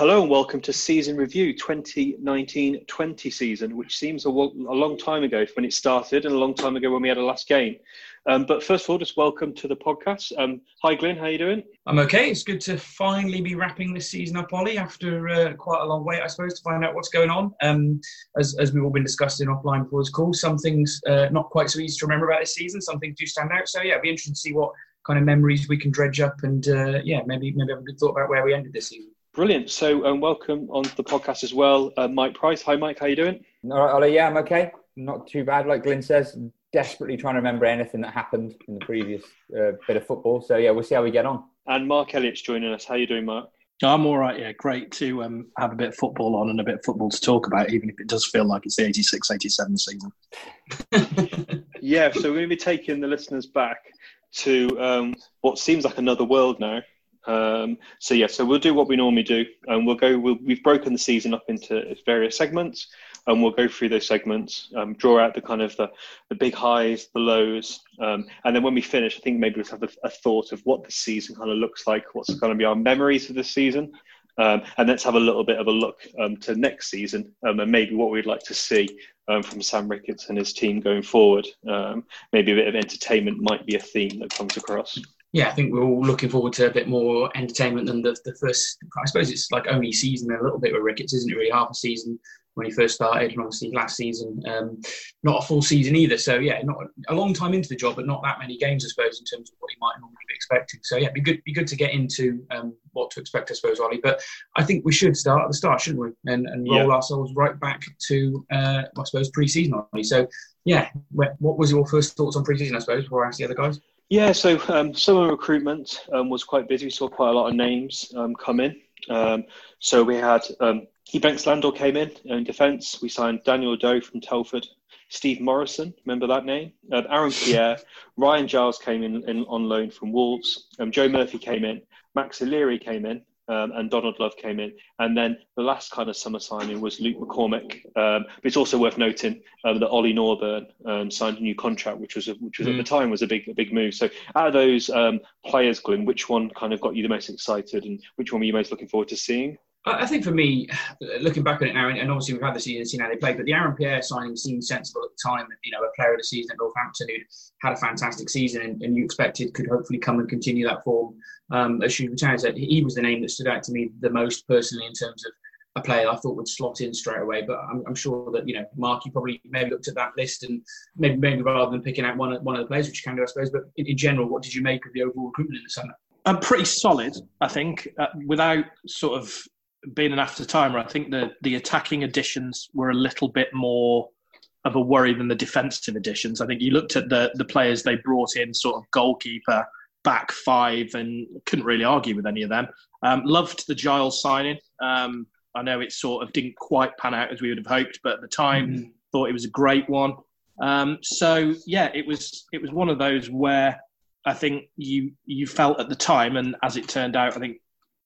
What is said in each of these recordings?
Hello and welcome to Season Review 2019-20 season, which seems a, long time ago when it started and a long time ago when we had a last game. Um, but first of all, just welcome to the podcast. Um, hi, Glyn. How are you doing? I'm okay. It's good to finally be wrapping this season up, Ollie, after uh, quite a long wait, I suppose, to find out what's going on. Um, as, as we've all been discussing offline before this call, some things uh, not quite so easy to remember about this season. Some things do stand out. So yeah, it'd be interesting to see what kind of memories we can dredge up, and uh, yeah, maybe maybe have a good thought about where we ended this season. Brilliant. So, um, welcome on the podcast as well, uh, Mike Price. Hi, Mike. How you doing? All right, Ollie. Yeah, I'm okay. Not too bad. Like Glyn says, desperately trying to remember anything that happened in the previous uh, bit of football. So yeah, we'll see how we get on. And Mark Elliott's joining us. How you doing, Mark? I'm all right. Yeah, great to um, have a bit of football on and a bit of football to talk about, even if it does feel like it's the 86 87 season. yeah, so we're going to be taking the listeners back to um, what seems like another world now. Um, so yeah, so we'll do what we normally do, and we'll go. We'll, we've broken the season up into various segments, and we'll go through those segments, um, draw out the kind of the, the big highs, the lows, um, and then when we finish, I think maybe we'll have a, a, thought of what the season kind of looks like, what's going to be our memories of the season, um, and let's have a little bit of a look um, to next season um, and maybe what we'd like to see um, from Sam Ricketts and his team going forward. Um, maybe a bit of entertainment might be a theme that comes across yeah, I think we're all looking forward to a bit more entertainment than the, the first. I suppose it's like only season a little bit with Ricketts, isn't it? Really, half a season when he first started, and obviously last season, um, not a full season either. So yeah, not a long time into the job, but not that many games, I suppose, in terms of what he might normally be expecting. So yeah, be good, be good to get into um, what to expect, I suppose, Ollie. But I think we should start at the start, shouldn't we? And, and roll yeah. ourselves right back to, uh, I suppose, pre-season, Ollie. So yeah, what was your first thoughts on pre-season, I suppose, before I ask the other guys? Yeah, so um, summer recruitment um, was quite busy. We saw quite a lot of names um, come in. Um, so we had um, Ebanks Landell came in in defence. We signed Daniel Udoh from Telford, Steve Morrison, remember that name? Uh, Aaron Pierre, Ryan Giles came in, in on loan from Wolves. Um, Joe Murphy came in. Max O'Leary came in um, and Donald Love came in. And then the last kind of summer signing was Luke McCormick. Um, but it's also worth noting um, that Ollie Norburn um, signed a new contract, which was a, which was mm. at the mm. time was a big a big move. So out of those um, players, Glyn, which one kind of got you the most excited, and which one were you most looking forward to seeing? I think for me, looking back on it now, and obviously we've had the season, seen how they played, but the Aaron Pierre signing seemed sensible at the time. You know, a player of the season at Northampton who had a fantastic season and, and, you expected could hopefully come and continue that form um, as she returns. He was the name that stood out to me the most personally in terms of a player I thought would slot in straight away. But I'm, I'm, sure that you know, Mark, you probably maybe looked at that list and maybe maybe rather than picking out one of, one of the players, which you can do, I suppose. But in, in general, what did you make of the overall recruitment in the summer? I'm pretty solid, I think, uh, without sort of being an after timer, I think the the attacking additions were a little bit more of a worry than the defensive additions. I think you looked at the the players they brought in, sort of goalkeeper, back five, and couldn't really argue with any of them. Um, loved the Giles signing. Um, I know it sort of didn't quite pan out as we would have hoped, but at the time mm-hmm. thought it was a great one. Um, so yeah, it was it was one of those where I think you you felt at the time, and as it turned out, I think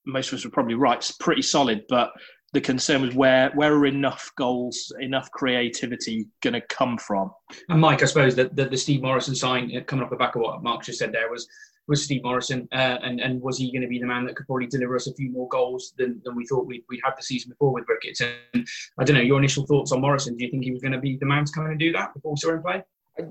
most of us were probably right. It's pretty solid, but the concern was where where are enough goals, enough creativity going to come from? And Mike, I suppose that the, the, Steve Morrison sign uh, coming off the back of what Mark just said there was was Steve Morrison, uh, and and was he going to be the man that could probably deliver us a few more goals than, than we thought we'd, we'd had the season before with Ricketts? And I don't know your initial thoughts on Morrison. Do you think he was going to be the man to come in and do that before we saw him play?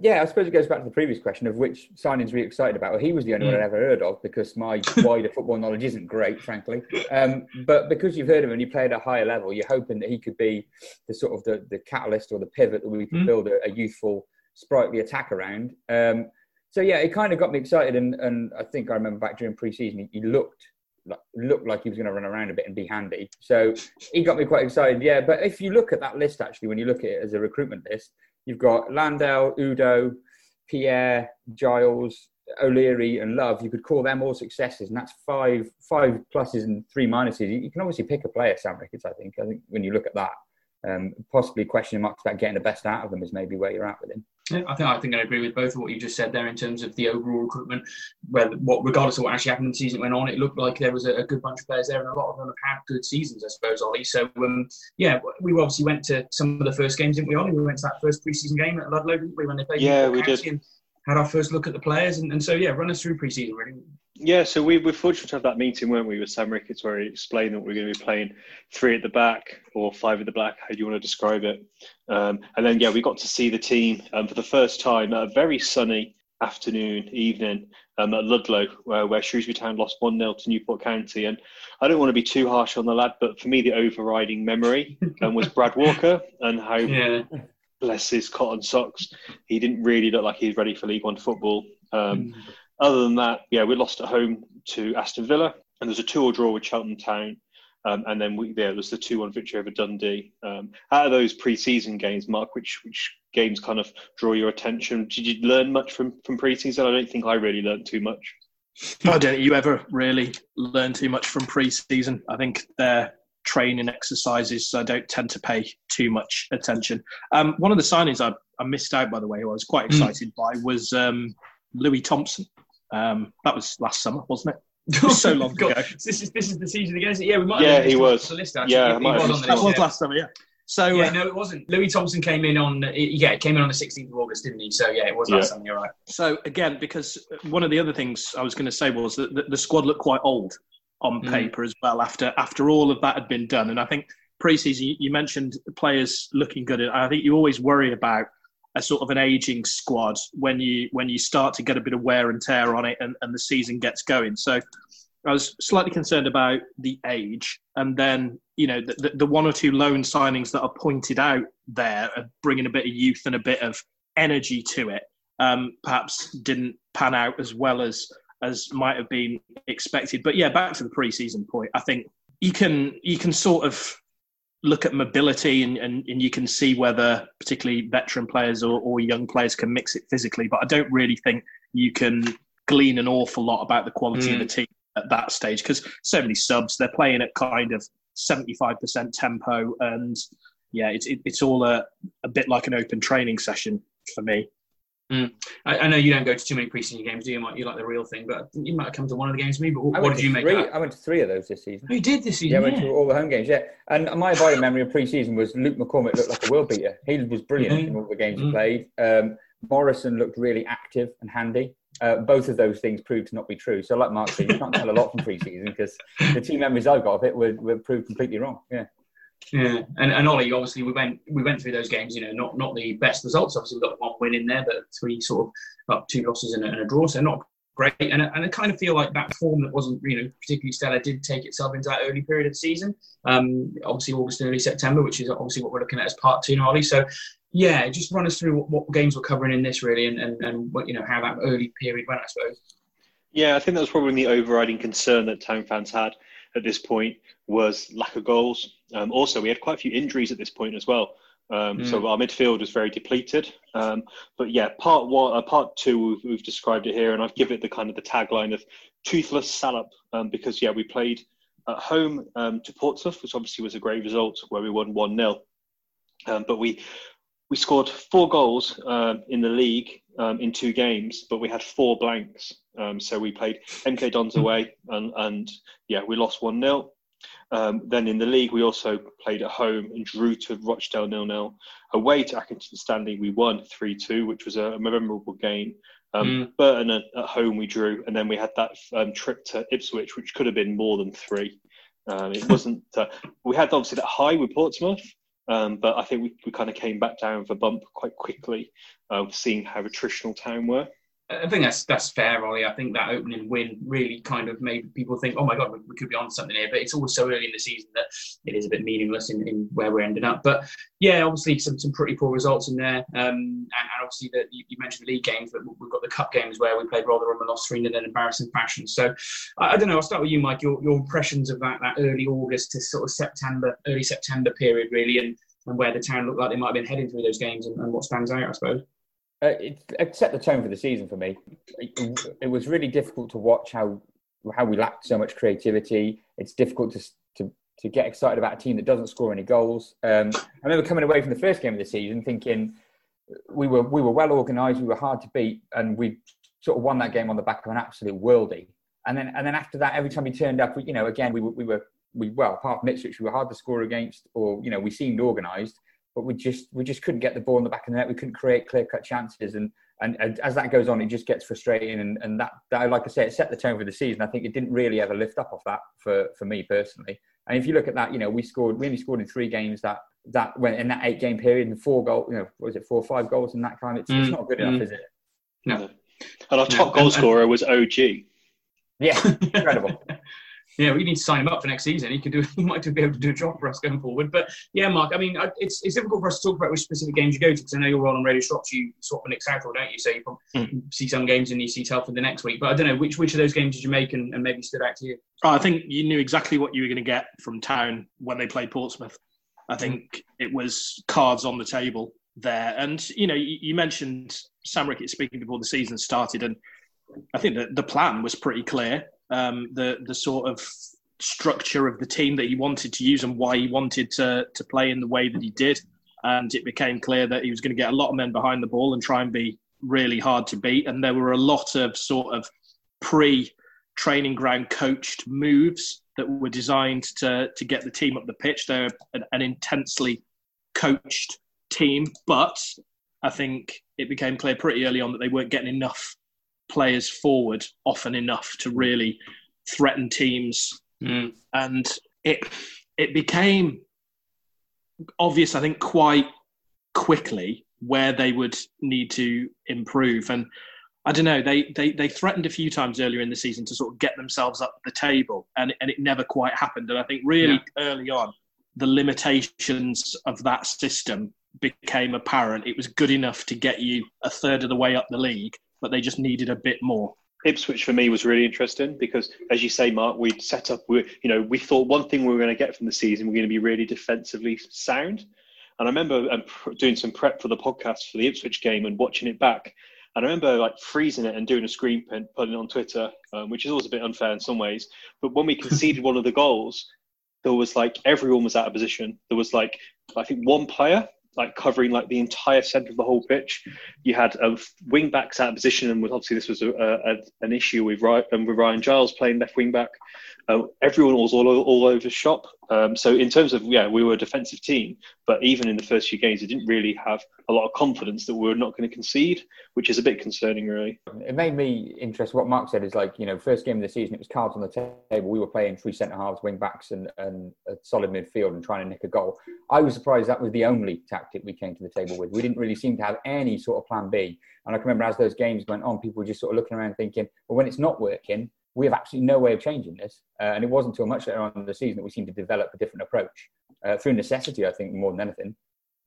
Yeah, I suppose it goes back to the previous question of which signings were you excited about. Well, he was the only mm. one I'd ever heard of because my wider football knowledge isn't great, frankly. Um, but because you've heard of him and you play at a higher level, you're hoping that he could be the sort of the, the catalyst or the pivot that we can mm. build a, a, youthful, sprightly attack around. Um, so yeah, it kind of got me excited, and, and I think I remember back during pre-season, he, he looked like, looked like he was going to run around a bit and be handy. So he got me quite excited. Yeah, but if you look at that list, actually, when you look at it as a recruitment list, You've got Landell, Udoh, Pierre, Giles, O'Leary, and Love. You could call them all successes, and that's five five pluses and three minuses. You can obviously pick a player, Sam Ricketts. I think. I think when you look at that, um, possibly question marks about getting the best out of them is maybe where you're at with him. Yeah, I think I think I agree with both of what you just said there in terms of the overall recruitment. Where what, regardless of what actually happened in the season went on, it looked like there was a, a, good bunch of players there, and a lot of them have had good seasons, I suppose, Ollie. So um, yeah, we obviously went to some of the first games, didn't we, Ollie? We went to that first preseason game at Ludlow, didn't we, when they played? Yeah, we did. had our first look at the players, and, and so yeah, run us through preseason really. Yeah, so we were fortunate to have that meeting, weren't we, with Sam Ricketts, where he explained that we're going to be playing three at the back or five at the back, how do you want to describe it? Um, and then, yeah, we got to see the team um, for the first time at a very sunny afternoon, evening um, at Ludlow, where, where Shrewsbury Town lost 1 0 to Newport County. And I don't want to be too harsh on the lad, but for me, the overriding memory um, was Brad Walker and how, Yeah. bless his cotton socks, he didn't really look like he was ready for League One football. Um, Mm. Other than that, yeah, we lost at home to Aston Villa, and there's a two-all draw with Cheltenham Town, um, and then we, yeah, there's the two-one victory over Dundee. Um, out of those pre-season games, Mark, which which games kind of draw your attention? Did you learn much from from pre-season? I don't think I really learned too much. I don't think you ever really learn too much from pre-season. I think their training exercises, so I don't tend to pay too much attention. Um, one of the signings I, I missed out, by the way, who I was quite Mm. excited by, was um, Louis Thompson. Um, that was last summer, wasn't it? was so long God, ago. This is this is the season again. it? Yeah, we might. Yeah, have he was. The list, actually. Yeah, he, he was on missed the That list. was yeah. last summer, yeah. So Yeah, uh, no, it wasn't. Louis Thompson came in on. Yeah, it came in on the 16th of August, didn't he? So yeah, it was last Yeah. summer. You're right. So again, because one of the other things I was going to say was that the, the squad looked quite old on Mm. paper as well after after all of that had been done. And I think preseason, you, you mentioned players looking good. And I think you always worry about a sort of an aging squad when you when you start to get a bit of wear and tear on it and, and the season gets going. So I was slightly concerned about the age, and then you know the, the, one or two loan signings that are pointed out there are bringing a bit of youth and a bit of energy to it. Um, perhaps didn't pan out as well as as might have been expected. But yeah, back to the pre-season point. I think you can you can sort of look at mobility and, and, and you can see whether particularly veteran players or, or young players can mix it physically. But I don't really think you can glean an awful lot about the quality of the mm. team at that stage because so many subs they're playing at kind of 75% tempo and yeah it's it, it's all a, a bit like an open training session for me I, I know you don't go to too many preseason games, do you? Mike? You like the real thing, but you might have come to one of the games with me. But what, did you make? three, of that? I went to three of those this season. Oh, you did this season? Yeah, I went Yeah, to all the home games. Yeah, and my abiding memory of pre-season was Luke McCormick looked like a world beater. He was brilliant Mhm. in all the games he Mhm. played. Um, Morrison looked really active and handy. Uh, both of those things proved to not be true. So, like Mark said, you can't tell a lot from pre-season because the two memories I've got of it were, were proved completely wrong. Yeah. Yeah. And, and Ollie, obviously, we went we went through those games. You know, not not the best results. Obviously, we got one win in there, but three sort of up two losses and a, and a draw. So not great. And and I kind of feel like that form that wasn't you know particularly stellar did take itself into that early period of the season. Um, obviously, August and early September, which is obviously what we're looking at as part two Ollie. So. Yeah, just run us through what, what games we're covering in this, really, and, and, and what you know how that early period went, I suppose. Yeah, I think that was probably the overriding concern that town fans had at this point was lack of goals. Um, also, we had quite a few injuries at this point as well. Um, So our midfield was very depleted. Um, but yeah, part one, uh, part two, we've, we've described it here, and I've given it the kind of the tagline of toothless salop um, because yeah, we played at home um, to Portsmouth, which obviously was a great result where we won one 0 um, But we we scored four goals um, in the league um, in two games, but we had four blanks. Um, so we played MK Dons away, and, and yeah, we lost 1 0. Um, then in the league, we also played at home and drew to Rochdale nil nil. Away to Accrington Stanley, we won 3 2, which was a memorable game. Um, Burton at, at home, we drew, and then we had that um, trip to Ipswich, which could have been more than three. Um, it wasn't. Uh, we had obviously that high with Portsmouth, um, but I think we, we kind of came back down with a bump quite quickly, uh, seeing how attritional town were. I think that's that's fair, Ollie. I think that opening win really kind of made people think, "Oh my God, we, we could be on something here." But it's always so early in the season that it is a bit meaningless in, in where we're ending up. But yeah, obviously some, some pretty poor results in there, um, and, and obviously that you, you mentioned the league games, but we've got the cup games where we played Rotherham and lost three 0 in an embarrassing fashion. So I, I don't know. I'll start with you, Mike. Your your impressions of that that early August to sort of September, early September period, really, and and where the town looked like they might have been heading through those games, and, and what stands out, I suppose. Uh, it, it set the tone for the season for me. It, it was really difficult to watch how how we lacked so much creativity. It's difficult to to to get excited about a team that doesn't score any goals. Um, I remember coming away from the first game of the season thinking we were we were well organised, we were hard to beat, and we sort of won that game on the back of an absolute worldie. And then and then after that, every time we turned up, we, you know, again we were we were we well apart from Ipswich, we were hard to score against, or you know, we seemed organised but we just we just couldn't get the ball in the back of the net. We couldn't create clear cut chances, and And, and, as that goes on, it just gets frustrating. And, and that, that, like I said, it set the tone for the season. I think it didn't really ever lift up off that for, for me personally. And if you look at that, you know, we scored, we only scored in three games that that went in that eight game period and four goals, you know, was it four or five goals in that time? It's, mm. it's not good enough, mm. is it? No. And our top goal scorer was OG. Yeah, incredible. yeah, we need to sign him up for next season. He could do. He might be able to do a job for us going forward. But yeah, Mark. I mean, it's it's difficult for us to talk about which specific games you go to because I know you're on Radio Shrops. You swap for Nick Southall, don't you? So you mm. see some games and you see Telford the next week. But I don't know which which of those games did you make and, and maybe stood out to you. Oh, I think you knew exactly what you were going to get from Town when they played Portsmouth. I think it was cards on the table there. And you know, you, you mentioned Sam Ricketts speaking before the season started, and I think that the plan was pretty clear. Um, the the sort of structure of the team that he wanted to use and why he wanted to to play in the way that he did, and it became clear that he was going to get a lot of men behind the ball and try and be really hard to beat. And there were a lot of sort of pre training ground coached moves that were designed to to get the team up the pitch. They're an, an intensely coached team, but I think it became clear pretty early on that they weren't getting enough players forward often enough to really threaten teams, mm. and it it became obvious. I think quite quickly where they would need to improve and. I don't know. They, they they threatened a few times earlier in the season to sort of get themselves up the table, and and it never quite happened. And I think really yeah. early on, the limitations of that system became apparent. It was good enough to get you a third of the way up the league, but they just needed a bit more. Ipswich for me was really interesting because, as you say, Mark, we'd set up. We, you know, we thought one thing we were going to get from the season, we're going to be really defensively sound. And I remember um, doing some prep for the podcast for the Ipswich game and watching it back. And I remember like freezing it and doing a screen print, putting it on Twitter, um, which is always a bit unfair in some ways. But when we conceded one of the goals, there was like everyone was out of position. There was like I think one player like covering like the entire centre of the whole pitch. You had a wing backs out of position, and obviously this was a, a, an issue with um, with Ryan Giles playing left wing back. Uh, everyone was all, all over shop. Um, so in terms of yeah, we were a defensive team, but even in the first few games, we didn't really have a lot of confidence that we were not going to concede, which is a bit concerning, really. It made me interested. What Mark said is like you know, first game of the season, it was cards on the table. We were playing three centre halves, wing backs, and, and a solid midfield, and trying to nick a goal. I was surprised that was the only tactic we came to the table with. We didn't really seem to have any sort of plan B. And I can remember as those games went on, people were just sort of looking around thinking, well, when it's not working, we have absolutely no way of changing this. Uh, and it wasn't until much later on in the season that we seemed to develop a different approach uh, through necessity, I think, more than anything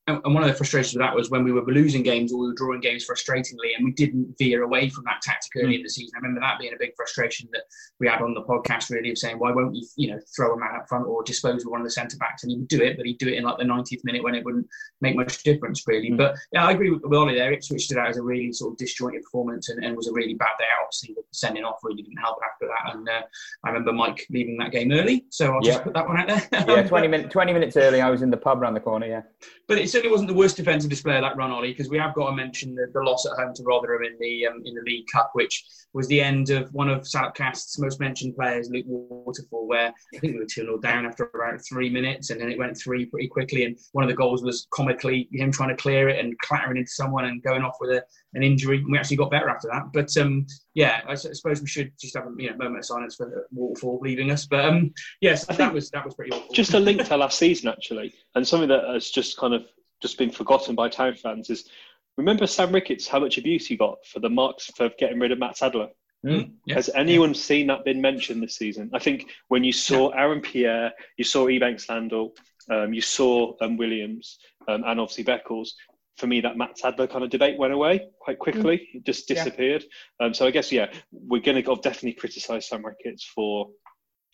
and one of the frustrations with that was when we were losing games or we were drawing games frustratingly and we didn't veer away from that tactic early mm. in the season. I remember that being a big frustration that we had on the podcast really of saying, why won't you, you know, throw a man up front or dispose of one of the centre backs? And he would do it, but he'd do it in like the 90th minute when it wouldn't make much difference really. Mm. But yeah, I agree with, with Ollie there. It switched it out as a really sort of disjointed performance and, and was a really bad day out. the sending off really didn't help after that. And uh, I remember Mike leaving that game early. So I'll just put that one out there. yeah, 20, min- 20 minutes early. I was in the pub around the corner, yeah. But it certainly wasn't the worst defensive display of that run, Ollie, because we have got to mention the, the, loss at home to Rotherham in the um, in the League Cup, which was the end of one of Salopcast's most mentioned players, Luke Waterfall, where I think we were 2 0 down after about three minutes, and then it went three pretty quickly. And one of the goals was comically him trying to clear it and clattering into someone and going off with a, an injury. And we actually got better after that. But um, yeah, I suppose we should just have a you know, moment of silence for Waterfall leaving us. But um, yes, I that was that was pretty awful. Just a link to last season, actually, and something that has just kind of just been forgotten by town fans is remember Sam Ricketts, how much abuse he got for the marks for getting rid of Matt Sadler? Mm, Has anyone yeah. seen that been mentioned this season? I think when you saw yeah. Aaron Pierre, you saw Ebanks Landell, um, you saw um, Williams, um, and obviously Beckles. For me, that Matt Sadler kind of debate went away quite quickly. Mm. It just disappeared. Yeah. Um, so I guess, yeah, we're going to definitely criticise Sam Ricketts for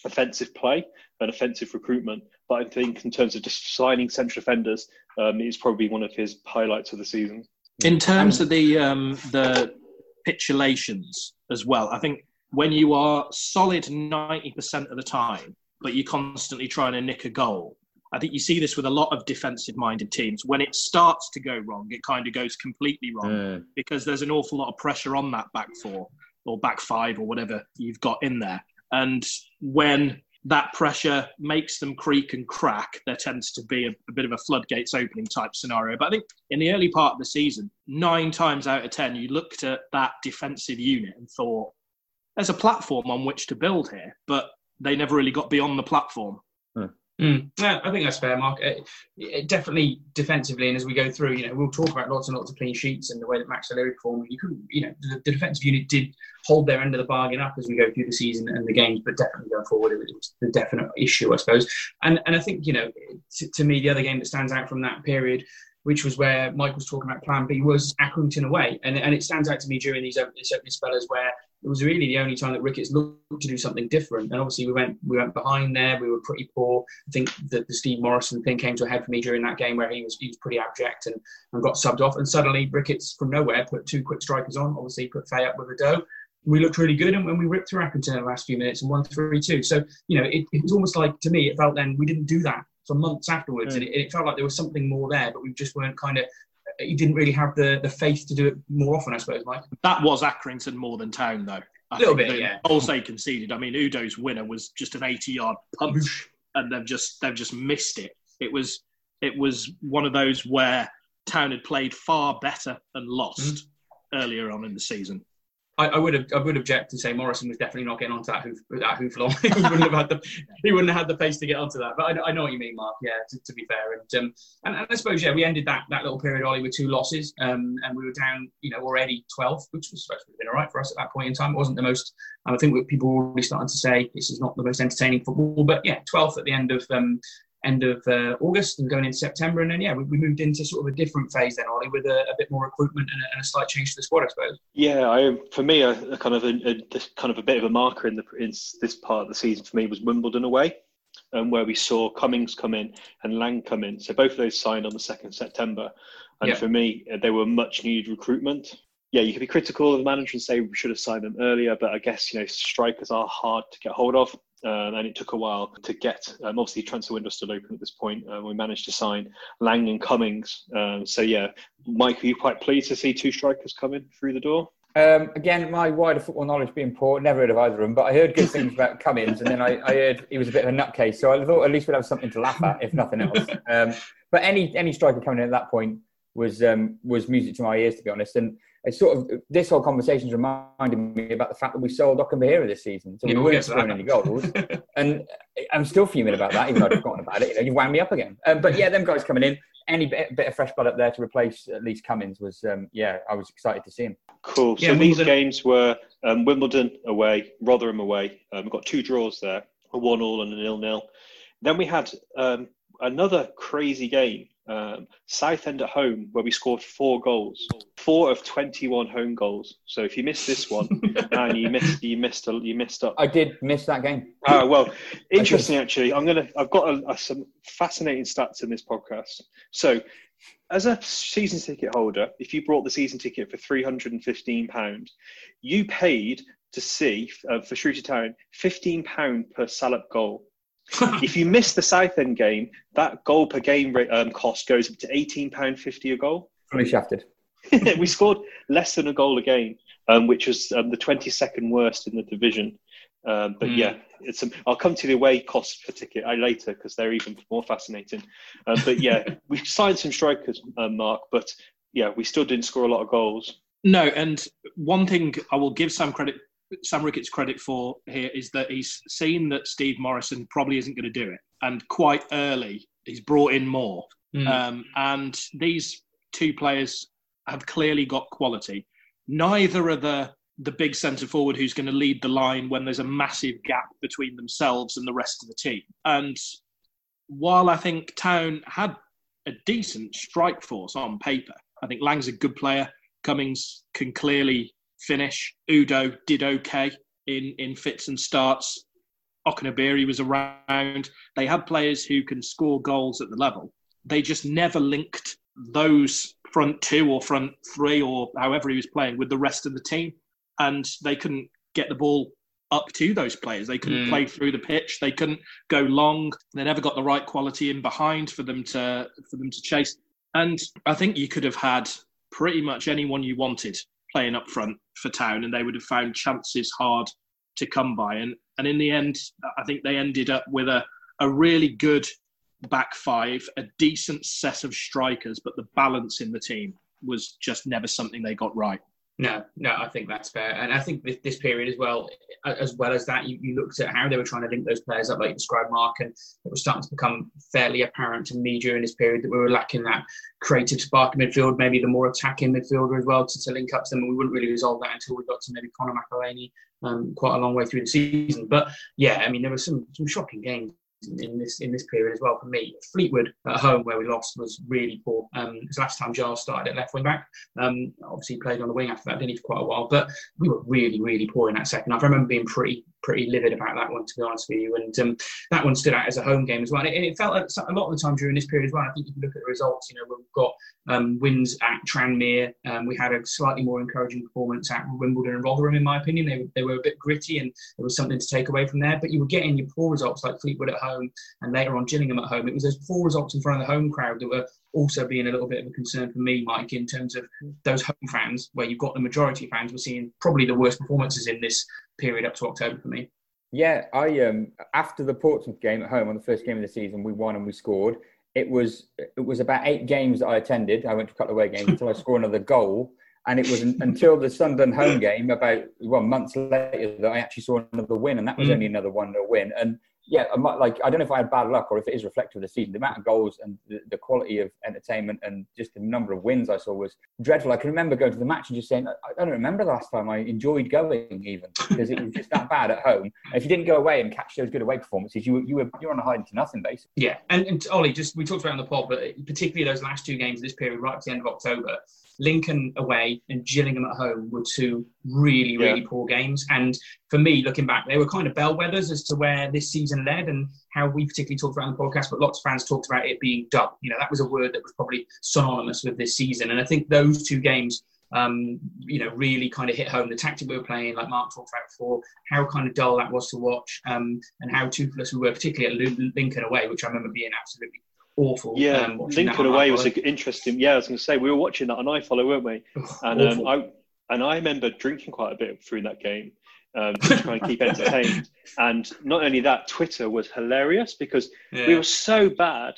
offensive play and offensive recruitment. But I think in terms of just signing central defenders, um, it's probably one of his highlights of the season. In terms of the um, the capitulations as well, I think when you are solid ninety percent of the time, but you're constantly trying to nick a goal. I think you see this with a lot of defensive minded teams. When it starts to go wrong, it kind of goes completely wrong mm. because there's an awful lot of pressure on that back four or back five or whatever you've got in there. And when that pressure makes them creak and crack, there tends to be a, a, bit of a floodgates opening type scenario. But I think in the early part of the season, nine times out of 10, you looked at that defensive unit and thought, there's a platform on which to build here. But they never really got beyond the platform. Mm. Yeah, I think that's fair, Mark. It, it definitely defensively, and as we go through, you know, we'll talk about lots and lots of clean sheets and the way that Max O'Leary performed. You couldn't, you know, the, the, defensive unit did hold their end of the bargain up as we go through the season and the games, but definitely going forward, it was the definite issue, I suppose. And and I think, you know, to, to me, the other game that stands out from that period which was where Mike was talking about Plan B, was Accrington away. And, and it stands out to me during these opening, opening spells where it was really the only time that Ricketts looked to do something different. And obviously, we went we went behind there. We were pretty poor. I think that the Steve Morrison thing came to a head for me during that game where he was he was pretty abject and, and got subbed off. And suddenly, Ricketts from nowhere put two quick strikers on. Obviously, put Fay up with Udoh. We looked really good, and when we ripped through Accrington in the last few minutes and won three two. So you know, it, it was almost like to me, it felt then we didn't do that for months afterwards, mm. and it, it, felt like there was something more there, but we just weren't kind of he didn't really have the, the faith to do it more often, I suppose, Mike. That was Accrington more than Town, though. A little bit, yeah. Goals they conceded. I mean, Udoh's winner was just an 80-yard punch, and they've just they've just missed it. It was it was one of those where Town had played far better and lost mm. earlier on in the season. I, I, would have, I would object and say Morrison was definitely not getting onto that hoof, that hoof long. he wouldn't have had the, he wouldn't have had the pace to get onto that. But I, I know what you mean, Mark. Yeah, to, to be fair, and, um, and, and I suppose yeah, we ended that that little period, Ollie, with two losses, um, and we were down, you know, already 12, which was supposed to have been all right for us at that point in time. It wasn't the most. I think people were already starting to say this is not the most entertaining football, but yeah, 12th at the end of um, end of uh, August and going into September. And then, yeah, we, we, moved into sort of a different phase then, Ollie, with a, a bit more recruitment and a, and a, slight change to the squad, I suppose. Yeah, I, for me, a, a kind of a, kind of a bit of a marker in, the, in this part of the season for me was Wimbledon away. Um, where we saw Cummings come in and Lang come in. So both of those signed on the 2nd September. And yeah. for me, they were much needed recruitment yeah, you could be critical of the manager and say we should have signed them earlier, but I guess you know strikers are hard to get hold of, um, and it took a while to get. Um, obviously, transfer window still open at this point. Uh, we managed to sign Lang and Cummings. Um, so yeah, Mike, are you quite pleased to see two strikers coming through the door? Um, again, my wider football knowledge being poor, never heard of either of them, but I heard good things about Cummings, and then I, I, heard he was a bit of a nutcase. So I thought at least we'd have something to laugh at, if nothing else. Um, but any any striker coming in at that point was um, was music to my ears, to be honest. And it's sort of this whole conversation is reminding me about the fact that we sold Okenabirhie this season, so we weren't scoring any goals, and I'm still fuming about that, even though I've forgotten about it. You know, you wound me up again. Um, but yeah, them guys coming in, any bit, bit, of fresh blood up there to replace at least Cummings was, um, yeah, I was excited to see him. Cool. So yeah, these games were um, Wimbledon away, Rotherham away. Um, we've got two draws there, a one-all and a nil-nil. Then we had um, another crazy game um, Southend at home, where we scored four goals, four of twenty-one home goals. So if you missed this one, and you missed, you missed, a, you missed up. I did miss that game. Oh well, interesting actually. I'm gonna. I've got a, a, some fascinating stats in this podcast. So, as a season ticket holder, if you brought the season ticket for three hundred and fifteen pound, you paid to see uh, for Shrewsbury Town fifteen pound per Salop goal. if you miss the Southend game, that goal per game um, cost goes up to eighteen pound fifty a goal. Fully shafted. we scored less than a goal a game, um, which was um, the twenty second worst in the division. Um, but mm. yeah, it's. Um, I'll come to the away cost per ticket uh, later because they're even more fascinating. Um, but yeah, we signed some strikers, uh, Mark. But yeah, we still didn't score a lot of goals. No, and one thing I will give some credit Sam Ricketts credit for here is that he's seen that Steve Morrison probably isn't going to do it, and quite early he's brought in more. Mm. Um, and these two players have clearly got quality. Neither are the the big centre forward who's going to lead the line when there's a massive gap between themselves and the rest of the team. And while I think Town had a decent strike force on paper, I think Lang's a good player. Cummings can clearly finish. Udoh did okay in, in fits and starts. Okenabirhie was around. They had players who can score goals at the level. They just never linked those front two or front three or however he was playing with the rest of the team. And they couldn't get the ball up to those players. They couldn't mm. play through the pitch. They couldn't go long. They never got the right quality in behind for them to for them to chase. And I think you could have had pretty much anyone you wanted playing up front for Town, and they would have found chances hard to come by. And And in the end, I think they ended up with a, a really good back five, a decent set of strikers, but the balance in the team was just never something they got right. No, no, I think that's fair, and I think this, this period as well, as well as that, you, you, looked at how they were trying to link those players up, like you described, Mark, and it was starting to become fairly apparent to me during this period that we were lacking that creative spark in midfield, maybe the more attacking midfielder as well to, to link up to them. And we wouldn't really resolve that until we got to maybe Conor McAleny um, quite a long way through the season. But yeah, I mean, there were some some shocking games in this in this period as well for me. Fleetwood at home where we lost was really poor. Um, it was last time Giles started at left wing back. Um, obviously played on the wing after that, didn't he, for quite a while. But we were really really poor in that second half. I remember being pretty pretty livid about that one to be honest with you. And um, that one stood out as a home game as well. And it, it, felt like a lot of the time during this period as well. I think if you look at the results, you know we've got um, wins at Tranmere. Um, we had a slightly more encouraging performance at Wimbledon and Rotherham, in my opinion. They, they were a bit gritty and there was something to take away from there. But you were getting your poor results like Fleetwood at home and later on Gillingham at home. It was those poor results in front of the home crowd that were also being a little bit of a concern for me, Mike, in terms of those home fans, where you've got the majority of fans were seeing probably the worst performances in this period up to October for me. Yeah, I um after the Portsmouth game at home on the first game of the season, we won and we scored it was it was about eight games that I attended. I went to a couple of away games until I scored another goal, and it was until the Sunderland home game about well months later that I actually saw another win, and that was mm. only another one 0 win. And yeah, like I don't know if I had bad luck or if it is reflective of the season. The amount of goals and the, the, quality of entertainment and just the number of wins I saw was dreadful. I can remember going to the match and just saying, I, don't remember the last time I enjoyed going even because it was just that bad at home. And if you didn't go away and catch those good away performances, you were you were you're on a hiding to nothing basically. Yeah, and, and Ollie, just we talked about in the pod, but particularly those last two games of this period, right at the end of October Lincoln away and Gillingham at home were two really, really yeah. poor games. And for me, looking back, they were kind of bellwethers as to where this season led and how we particularly talked about in the podcast, but lots of fans talked about it being dull. You know, that was a word that was probably synonymous with this season. And I think those two games um, you know, really kind of hit home the tactic we were playing, like Mark talked about before, how kind of dull that was to watch, um, and how toothless we were, particularly at Lincoln away, which I remember being absolutely awful. Yeah, um, Lincoln away was interesting. Yeah, I was going to say we were watching that on iFollow, weren't we? And um, I and I remember drinking quite a bit through that game. Um, to try and keep entertained. and not only that, Twitter was hilarious because yeah. we were so bad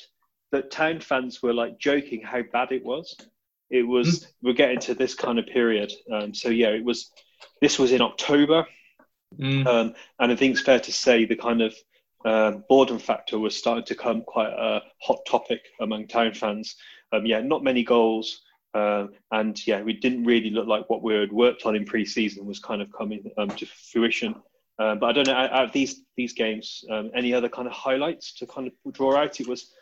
that town fans were like joking how bad it was. It was mm. we're getting to this kind of period. Um, so yeah, it was. This was in October, mm. um, and I think it's fair to say the kind of um, boredom factor was starting to become quite a hot topic among town fans. Um, yeah, not many goals, uh, and yeah, we didn't really look like what we had worked on in pre-season was kind of coming um, to fruition. Uh, but I don't know out of these these games, um, any other kind of highlights to kind of draw out? It was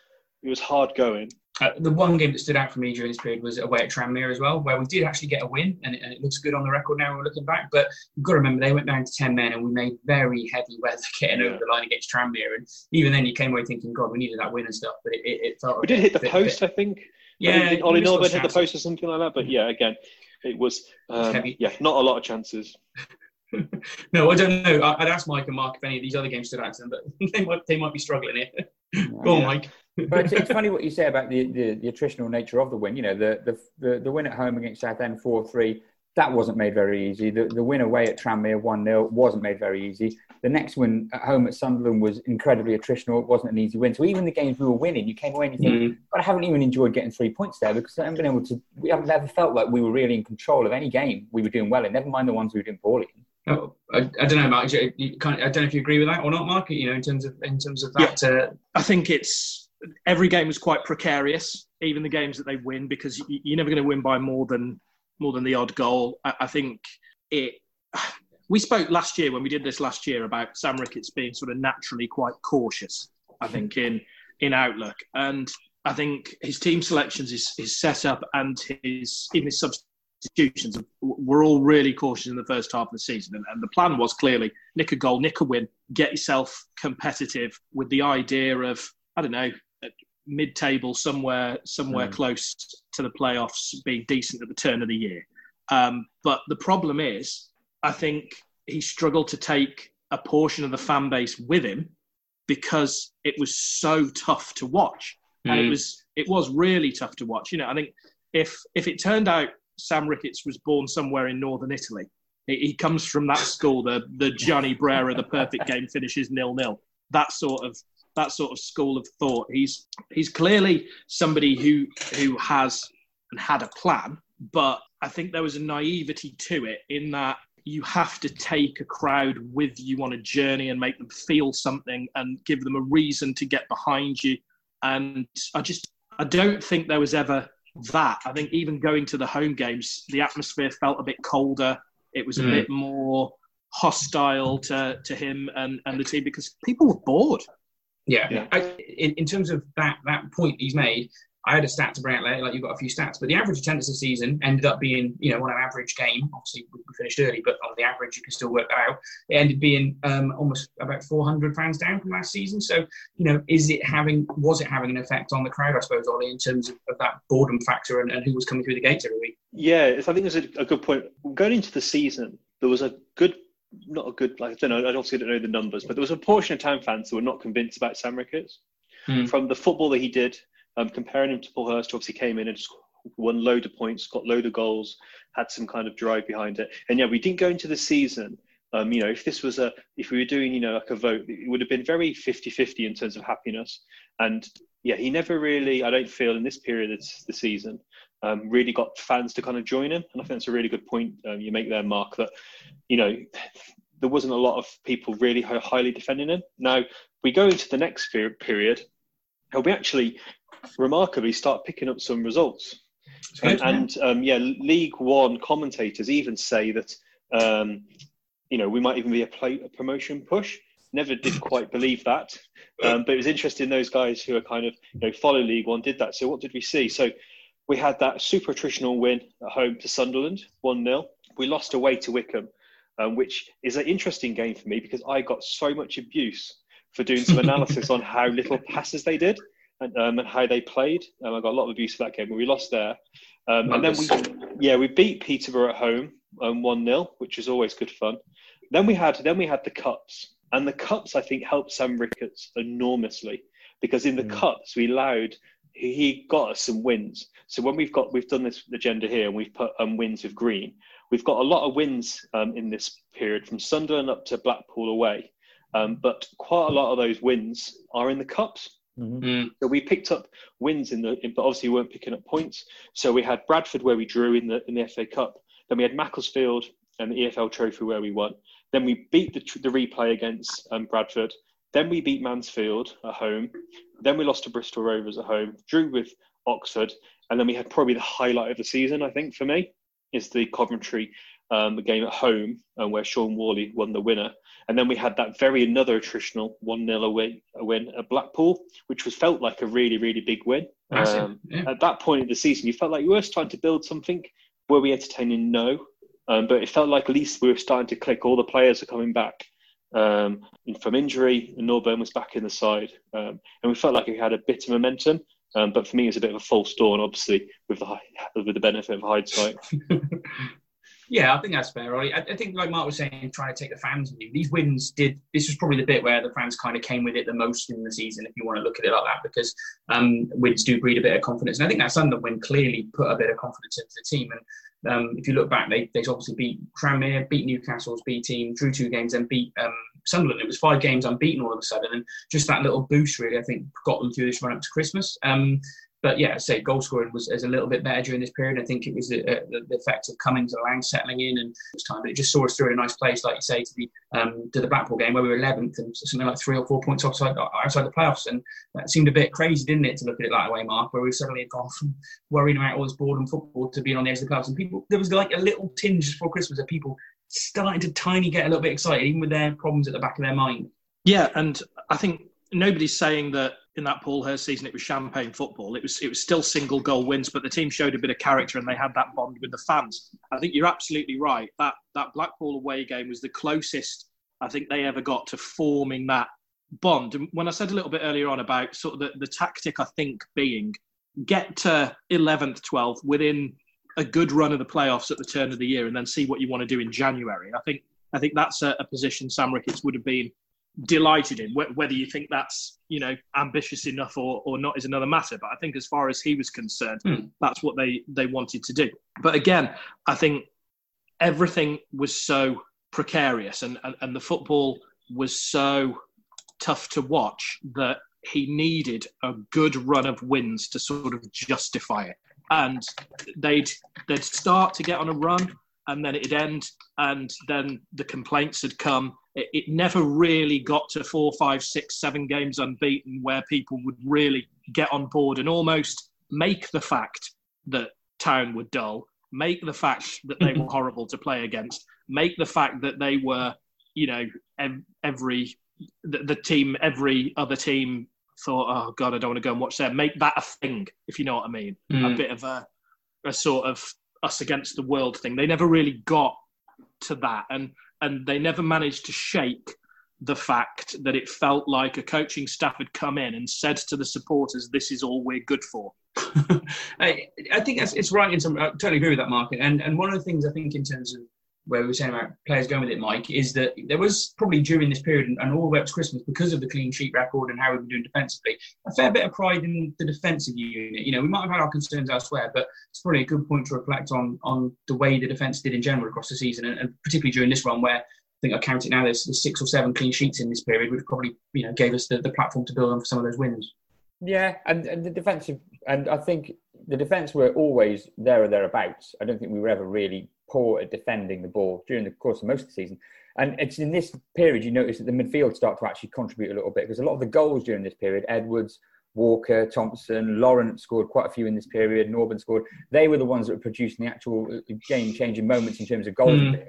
it was hard going. Uh, the one game that stood out for me during this period was away at Tranmere as well, where we did actually get a win, and it, and it looks good on the record now. We're looking back, but you've got to remember they went down to ten men, and we made very heavy weather getting yeah. over the line against Tranmere. And even then, you came away thinking, "God, we needed that win and stuff." But it, it, it felt we did hit the bit, post, bit, I think. Yeah, I Ollie Norburn hit the post or something like that. But yeah, again, it was um, yeah, not a lot of chances. no, I don't know. I'd ask Mike and Mark if any of these other games stood out to them, but they might they might be struggling here. Go on, Mike but it's, it's, funny what you say about the, the, the, attritional nature of the win. You know, the, the, the, the win at home against Southend 4 3, that wasn't made very easy. The, the win away at Tranmere 1 0 wasn't made very easy. The next win at home at Sunderland was incredibly attritional. It wasn't an easy win. So even the games we were winning, you came away and you think, mm. but I haven't even enjoyed getting three points there because I haven't been able to, we haven't ever felt like we were really in control of any game we were doing well in, never mind the ones we were doing poorly in. Oh, I, I, don't know, Mark. You, kind of, I don't know if you agree with that or not, Mark. You know, in terms of in terms of that. Yeah. Uh, I think it's every game was quite precarious, even the games that they win, because you're never going to win by more than more than the odd goal. I, I think it. We spoke last year when we did this last year about Sam Ricketts being sort of naturally quite cautious. I think in in outlook, and I think his team selections, his, his setup, and his even his substitutions were all really cautious in the first half of the season. And, and, the plan was clearly nick a goal, nick a win, get yourself competitive with the idea of I don't know mid-table somewhere somewhere mm. close to the playoffs being decent at the turn of the year um, but the problem is i think he struggled to take a portion of the fan base with him because it was so tough to watch mm. and it mm. was it was really tough to watch you know i think if if it turned out sam ricketts was born somewhere in northern italy He comes from that school, the the Gianni Brera, the perfect game finishes nil nil. That sort of that sort of school of thought. He's he's clearly somebody who who has and had a plan, but I think there was a naivety to it in that you have to take a crowd with you on a journey and make them feel something and give them a reason to get behind you. And I just I don't think there was ever that. I think even going to the home games, the atmosphere felt a bit colder. It was a mm. bit more hostile to, to him and, and the team because people were bored. Yeah, yeah. I, in, in terms of that that point he's made, I had a stat to bring out later, like you've got a few stats, but the average attendance this season ended up being, you know, on an average game. Obviously, we finished early, but on the average, you can still work that out. It ended being um, almost about 400 fans down from last season. So, you know, is it having, was it having an effect on the crowd, I suppose, Ollie, in terms of, of that boredom factor and, and, who was coming through the gates every week? Yeah, I think there's a, a good point. Going into the season, there was a good not a good like I don't know I obviously don't know the numbers, but there was a portion of town fans who were not convinced about Sam Ricketts. Mm. From the football that he did, um, comparing him to Paul Hurst, obviously came in and just won load of points, got load of goals, had some kind of drive behind it. And yeah, we didn't go into the season. Um, you know, if this was a, if we were doing, you know, like a vote, it would have been very 50-50 in terms of happiness. And yeah, he never really, I don't feel in this period of the season, um, really got fans to kind of join him. And I think that's a really good point um, you make there, Mark, that, you know, there wasn't a lot of people really highly defending him. Now, we go into the next period, and we actually remarkably start picking up some results. and, and um, yeah, League One commentators even say that um, you know we might even be a, play, a promotion push. Never did quite believe that, um, but it was interesting. Those guys who are kind of you know follow League One did that. So what did we see? So we had that super attritional win at home to Sunderland, one 0 We lost away to Wycombe, um, which is an interesting game for me because I got so much abuse for doing some analysis on how little passes they did and, um, and how they played. Um, I got a lot of abuse for that game, but we lost there. Um, and then we, yeah, we beat Peterborough at home um, one 0 which is always good fun. Then we had then we had the cups, and the cups I think helped Sam Ricketts enormously because in the mm. cups we allowed he got us some wins. So when we've got we've done this agenda here and we've put um, wins with green, we've got a lot of wins um, in this period from Sunderland up to Blackpool away. Um, but quite a lot of those wins are in the cups. Mm-hmm. Mm. So we picked up wins in the, in, but obviously we weren't picking up points. So we had Bradford where we drew in the in the FA Cup. Then we had Macclesfield and the EFL Trophy where we won. Then we beat the, the replay against um, Bradford. Then we beat Mansfield at home. Then we lost to Bristol Rovers at home. Drew with Oxford, and then we had probably the highlight of the season. I think for me is the Coventry um, game at home, um, where Shaun Whalley won the winner. And then we had that very another attritional 1 0 away win at Blackpool, which was felt like a really, really big win. Um, yeah. At that point in the season, you felt like you were starting to build something. Were we entertaining? No. Um, but it felt like at least we were starting to click. All the players are coming back um, from injury, and Norburn was back in the side. Um, and we felt like we had a bit of momentum. Um, but for me, it was a bit of a false dawn, obviously, with the with the benefit of hindsight. Yeah, I think that's fair. Right? I, I, think, like Mark was saying, trying to take the fans. In these wins did. This was probably the bit where the fans kind of came with it the most in the season, if you want to look at it like that, because um, wins do breed a bit of confidence. And I think that Sunderland win clearly put a bit of confidence into the team. And um, if you look back, they they obviously beat Tranmere, beat Newcastle's B team, drew two games, and beat um, Sunderland. It was five games unbeaten all of a sudden, and just that little boost really, I think, got them through this run up to Christmas. Um, but yeah, say goal scoring was, a little bit better during this period. I think it was the, the effect of Cummings and Lang settling in and this time, but it just saw us through in a nice place, like you say, to the um, to the Blackpool game where we were 11th and something like three or four points outside outside the playoffs, and that seemed a bit crazy, didn't it, to look at it that way, Mark? Where we suddenly had gone from worrying about all this boredom football to being on the edge of the playoffs, and people there was like a little tinge before Christmas of people starting to tiny get a little bit excited, even with their problems at the back of their mind. Yeah, and I think nobody's saying that in that Paul Hurst season it was champagne football. It was it was still single goal wins, but the team showed a bit of character and they had that bond with the fans. I think you're absolutely right. That that Blackpool away game was the closest I think they ever got to forming that bond. And when I said a little bit earlier on about sort of the, the tactic, I think being get to 11th, 12th within a good run of the playoffs at the turn of the year, and then see what you want to do in January. I think I think that's a, a position Sam Ricketts would have been delighted in. Whether you think that's you know ambitious enough or, or not is another matter. But I think as far as he was concerned, mm. that's what they they wanted to do. But again, I think everything was so precarious and, and, and the football was so tough to watch that he needed a good run of wins to sort of justify it. And they'd they'd start to get on a run, and then it'd end, and then the complaints had come. It, it never really got to four, five, six, seven games unbeaten, where people would really get on board and almost make the fact that Town were dull, make the fact that they were horrible to play against, make the fact that they were, you know, every the, the team, every other team thought, oh god, I don't want to go and watch them. Make that a thing, if you know what I mean. Mm. A bit of a, a sort of us against the world thing. They never really got to that, and and they never managed to shake the fact that it felt like a coaching staff had come in and said to the supporters, "This is all we're good for." I, I, think it's right. In some, I totally agree with that, Mark. And and one of the things I think in terms of where we were saying about players going with it, Mike, is that there was probably during this period and, and all the way up to Christmas, because of the clean sheet record and how we've been doing defensively, a fair bit of pride in the defensive unit. You know, we might have had our concerns elsewhere, but it's probably a good point to reflect on on the way the defence did in general across the season, and, and particularly during this run where I think I count it now. There's, there's, six or seven clean sheets in this period, which probably you know gave us the, the platform to build on for some of those wins. Yeah, and, and the defensive, and I think the defence were always there or thereabouts. I don't think we were ever really poor at defending the ball during the course of most of the season. And it's in this period you notice that the midfield start to actually contribute a little bit because a lot of the goals during this period, Edwards, Walker, Thompson, Laurent scored quite a few in this period. Norburn scored. They were the ones that were producing the actual uh, game-changing moments in terms of goals. Mm.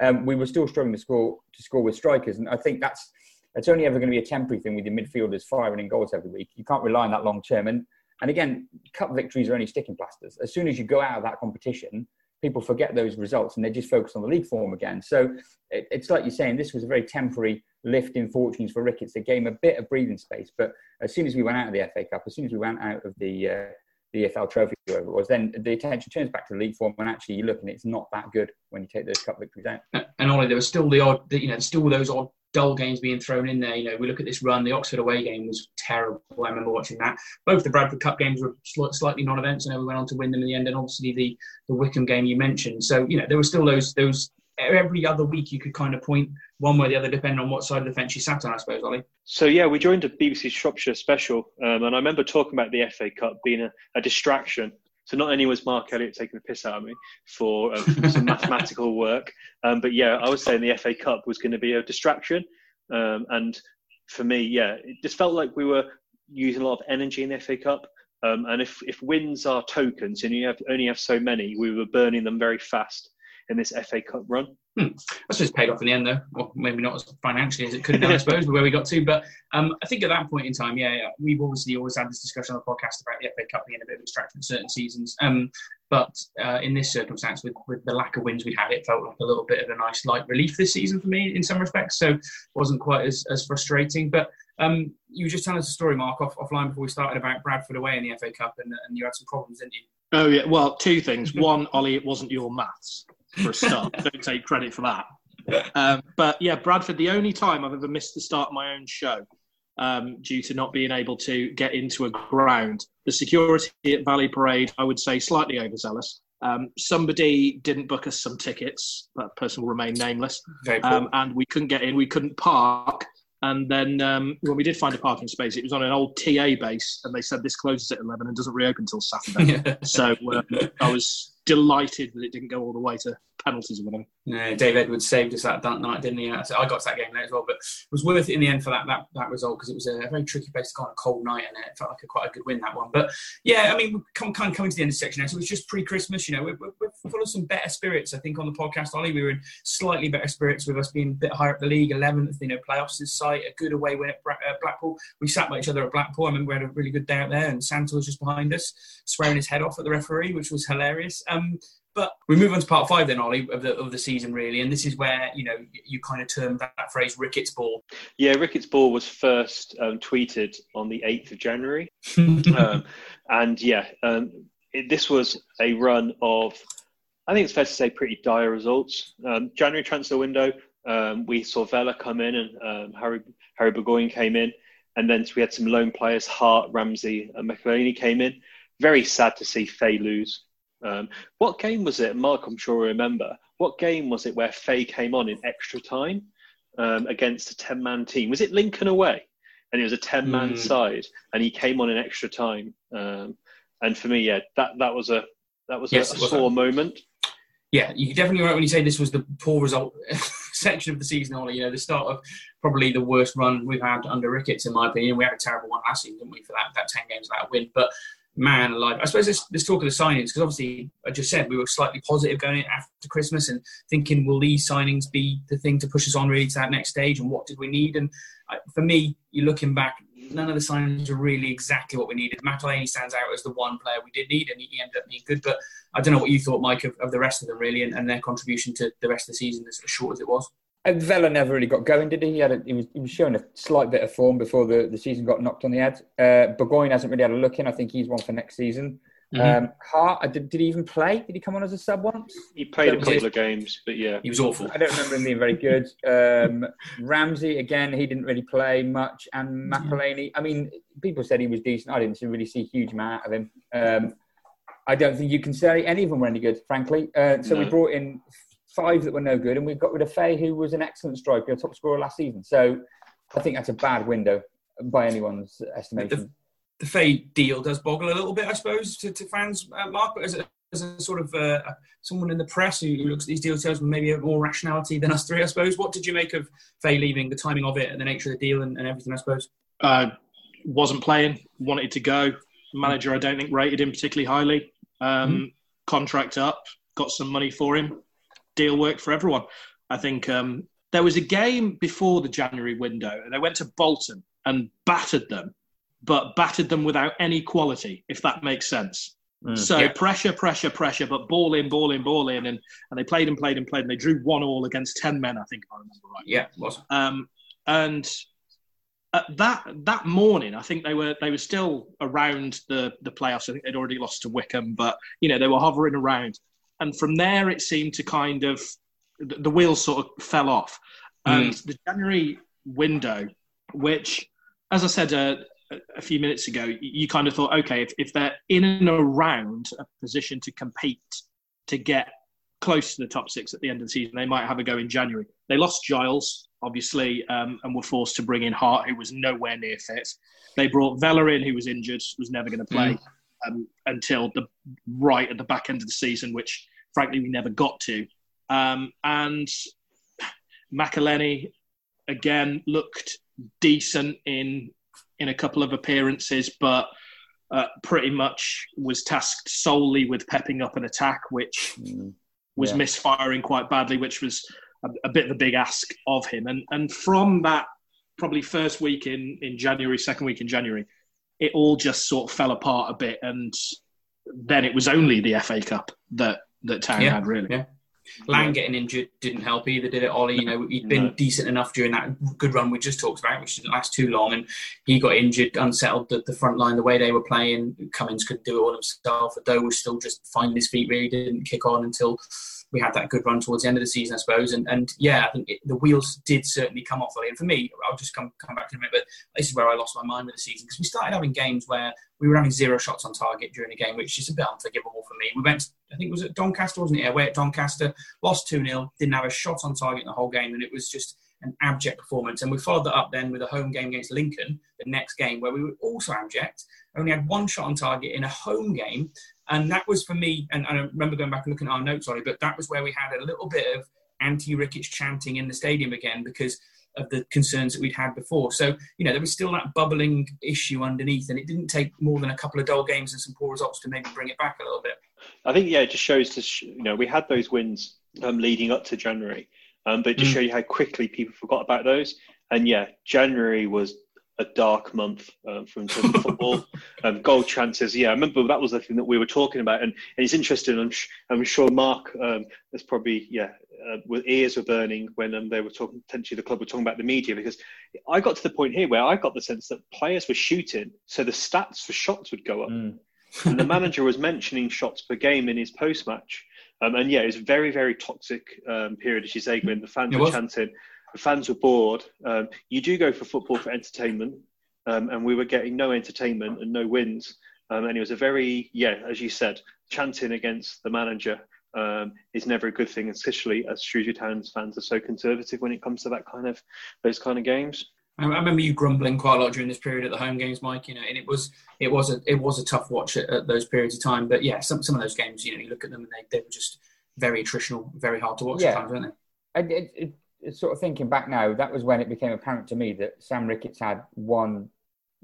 Um, we were still struggling to score to score with strikers, and I think that's it's only ever going to be a temporary thing with your midfielders firing in goals every week. You can't rely on that long term. And and again, cup victories are only sticking plasters. As soon as you go out of that competition, people forget those results and they just focus on the league form again. So it, it's like you're saying, this was a very temporary lift in fortunes for Ricketts. They gave him a bit of breathing space. But as soon as we went out of the FA Cup, as soon as we went out of the uh, the EFL Trophy, whatever it was, then the attention turns back to the league form, and actually you look and it's not that good when you take those cup victories out. And Ollie, there was still the odd, you know, still those odd dull games being thrown in there. You know, we look at this run. The Oxford away game was terrible. I remember watching that. Both the Bradford Cup games were slightly non-events. I know we went on to win them in the end, and obviously the the Wycombe game you mentioned. So you know, there were still those those every other week you could kind of point one way or the other, depending on what side of the fence you sat on, I suppose, Ollie. So yeah, we joined a BBC Shropshire special, um, and I remember talking about the FA Cup being a, a distraction so not only was Mark Elliott taking the piss out of me for um, some mathematical work, um, but yeah, I was saying the FA Cup was going to be a distraction. Um, and for me, yeah, it just felt like we were using a lot of energy in the FA Cup. Um, and if, if wins are tokens and you have, only have so many, we were burning them very fast in this FA Cup run. Hmm. That's just paid off in the end, though. Well, maybe not as financially as it could have done, I suppose, but where we got to. But um, I think at that point in time, yeah, we've obviously always had this discussion on the podcast about the FA Cup being a bit of a distraction in certain seasons. Um, but uh, in this circumstance, with, with the lack of wins we had, it felt like a little bit of a nice light relief this season for me in some respects. So it wasn't quite as, as frustrating. But um, you were just telling us a story, Mark, off, offline before we started about Bradford away in the FA Cup, and, and you had some problems, didn't you? Oh yeah, well, two things. One, Ollie, it wasn't your maths for a start. Don't take credit for that. Um, but yeah, Bradford, the only time I've ever missed the start of my own show um, due to not being able to get into a ground. The security at Valley Parade, I would say, slightly overzealous. Um, somebody didn't book us some tickets. That person will remain nameless. Um, and we couldn't get in. We couldn't park. And then um, when we did find a parking space, it was on an old TA base, and they said this closes at eleven and doesn't reopen until Saturday. so um, I was delighted that it didn't go all the way to penalties or whatever. Yeah, Dave Edwards saved us that, that night, didn't he? I got to that game late as well, but it was worth it in the end for that that, that result because it was a very tricky place to go on a cold night and it felt like a, quite a good win that one. But yeah, I mean, come, kind of coming to the end of the section now, so it's just pre-Christmas. You know, we're, we're, full of some better spirits. I think on the podcast, Ollie, we were in slightly better spirits with us being a bit higher up the league, 11th. You know, playoffs in sight, a good away win at uh, Blackpool. We sat by each other at Blackpool. I remember we had a really good day out there, and Santa was just behind us, swearing his head off at the referee, which was hilarious. Um, but we move on to part five then, Ollie, of the of the season really, and this is where you know you kind of termed that, that phrase "Ricketts ball." Yeah, Ricketts ball was first um, tweeted on the eighth of January, um, and yeah, um, it, this was a run of, I think it's fair to say, pretty dire results. Um, January transfer window, um, we saw Vela come in, and um, Harry Harry Burgoyne came in, and then we had some lone players, Hart, Ramsey, and McElhaney came in. Very sad to see Faye lose. Um, what game was it, Mark? I'm sure I remember what game was it where Faye came on in extra time um, against a ten man team? Was it Lincoln away? And it was a ten man mm. side, and he came on in extra time. Um, and for me, yeah, that that was a that was yes, a, a sore moment. Yeah, you're definitely right when you say this was the poor result section of the season. Ollie, you know, the start of probably the worst run we've had under Ricketts, in my opinion. We had a terrible one last season, didn't we, for that that ten games without a win? But man alive. I suppose let's, talk of the signings because obviously I just said we were slightly positive going after Christmas and thinking will these signings be the thing to push us on really to that next stage and what did we need? And I, for me, you're looking back, none of the signings are really exactly what we needed. McElhaney stands out as the one player we did need and he ended up being good. But I don't know what you thought, Mike, of, of the rest of them really and, and their contribution to the rest of the season as short as it was. And Vela never really got going, did he? He, had a, he, was, he was showing a slight bit of form before the, the season got knocked on the head. Uh, Burgoyne hasn't really had a look in. I think he's one for next season. Mm-hmm. Um, Hart, uh, did, did he even play? Did he come on as a sub once? He played a couple of games, but yeah. He was awful. I don't remember him being very good. Um, Ramsey, again, he didn't really play much. And McElhaney, I mean, people said he was decent. I didn't really see a huge amount out of him. Um, I don't think you can say any of them were any good, frankly. Uh, so no. we brought in five that were no good, and we've got rid of Faye, who was an excellent striker, top scorer last season. So I think that's a bad window by anyone's estimation. The, the Faye deal does boggle a little bit, I suppose, to, to fans, uh, Mark, but as a, as a sort of uh, someone in the press who looks at these deals with maybe a more rationality than us three, I suppose. What did you make of Faye leaving, the timing of it, and the nature of the deal, and, and everything? I suppose. Uh, wasn't playing, wanted to go. Manager, I don't think rated him particularly highly. Um, mm-hmm. Contract up, got some money for him deal worked for everyone. I think um, there was a game before the January window, and they went to Bolton and battered them, but battered them without any quality, if that makes sense. Mm, so yeah. pressure, pressure, pressure, but ball in, ball in, ball in, and, and they played and played and played, and they drew one all against ten men, I think, if I remember right. Yeah, was. Um, and that that morning, I think they were they were still around the the playoffs. I think they'd already lost to Wycombe, but you know they were hovering around and from there it seemed to kind of the wheels sort of fell off. And mm. the January window, which, as I said uh, a few minutes ago, you kind of thought, okay, if, if they're in and around a position to compete to get close to the top six at the end of the season, they might have a go in January. They lost Giles, obviously, um, and were forced to bring in Hart, who was nowhere near fit. They brought Vela in, who was injured, was never going to play. Mm um, until the right at the back end of the season, which frankly we never got to. Um, and McElhaney again looked decent in in a couple of appearances, but uh, pretty much was tasked solely with pepping up an attack, which mm, was yeah. misfiring quite badly, which was a, a, bit of a big ask of him. And and from that probably first week in in January, second week in January, it all just sort of fell apart a bit, and then it was only the FA Cup that that Town yeah, had really. Yeah. Lang getting injured didn't help either, did it, Ollie? You know, he'd been no. decent enough during that good run we just talked about, which didn't last too long, and he got injured, unsettled the, the front line, the way they were playing. Cummings couldn't do it all himself. Udoh was still just finding his feet, really didn't kick on until we had that good run towards the end of the season, I suppose. And, and yeah, I think it, the wheels did certainly come off. Early. And for me, I'll just come come back to a minute, but this is where I lost my mind with the season because we started having games where we were having zero shots on target during the game, which is a bit unforgivable for me. We went, I think it was at Doncaster, wasn't it? Away at Doncaster, lost 2 0, didn't have a shot on target in the whole game, and it was just an abject performance. And we followed that up then with a home game against Lincoln, the next game, where we were also abject, only had one shot on target in a home game and that was for me, and, and I remember going back and looking at our notes, sorry, but that was where we had a little bit of anti Ricketts chanting in the stadium again because of the concerns that we'd had before. So, you know, there was still that bubbling issue underneath, and it didn't take more than a couple of dull games and some poor results to maybe bring it back a little bit. I think, yeah, it just shows to, you know, we had those wins um, leading up to January, um, but just mm. show you how quickly people forgot about those. And yeah, January was a dark month uh, from football. um, goal chances, yeah, I remember that was the thing that we were talking about, and, and it's interesting. I'm, sh- I'm sure Mark um, has probably, yeah, uh, with ears were burning when um, they were talking. Potentially, the club were talking about the media because I got to the point here where I got the sense that players were shooting, so the stats for shots would go up, mm. and the manager was mentioning shots per game in his post match. Um, and yeah, it was a very, very toxic um, period, as you say, when the fans were chanting the fans were bored. Um, you do go for football for entertainment, um, and we were getting no entertainment and no wins. Um, and it was a very, yeah, as you said, chanting against the manager um, is never a good thing, especially as Shrewsbury Town's fans are so conservative when it comes to that kind of those kind of games. I remember you grumbling quite a lot during this period at the home games, Mike. You know, and it was it was a it was a tough watch at, at those periods of time. But yeah, some some of those games, you know, you look at them and they, they were just very attritional, very hard to watch yeah. at times, weren't they? It, it, it, sort of thinking back now, that was when it became apparent to me that Sam Ricketts had one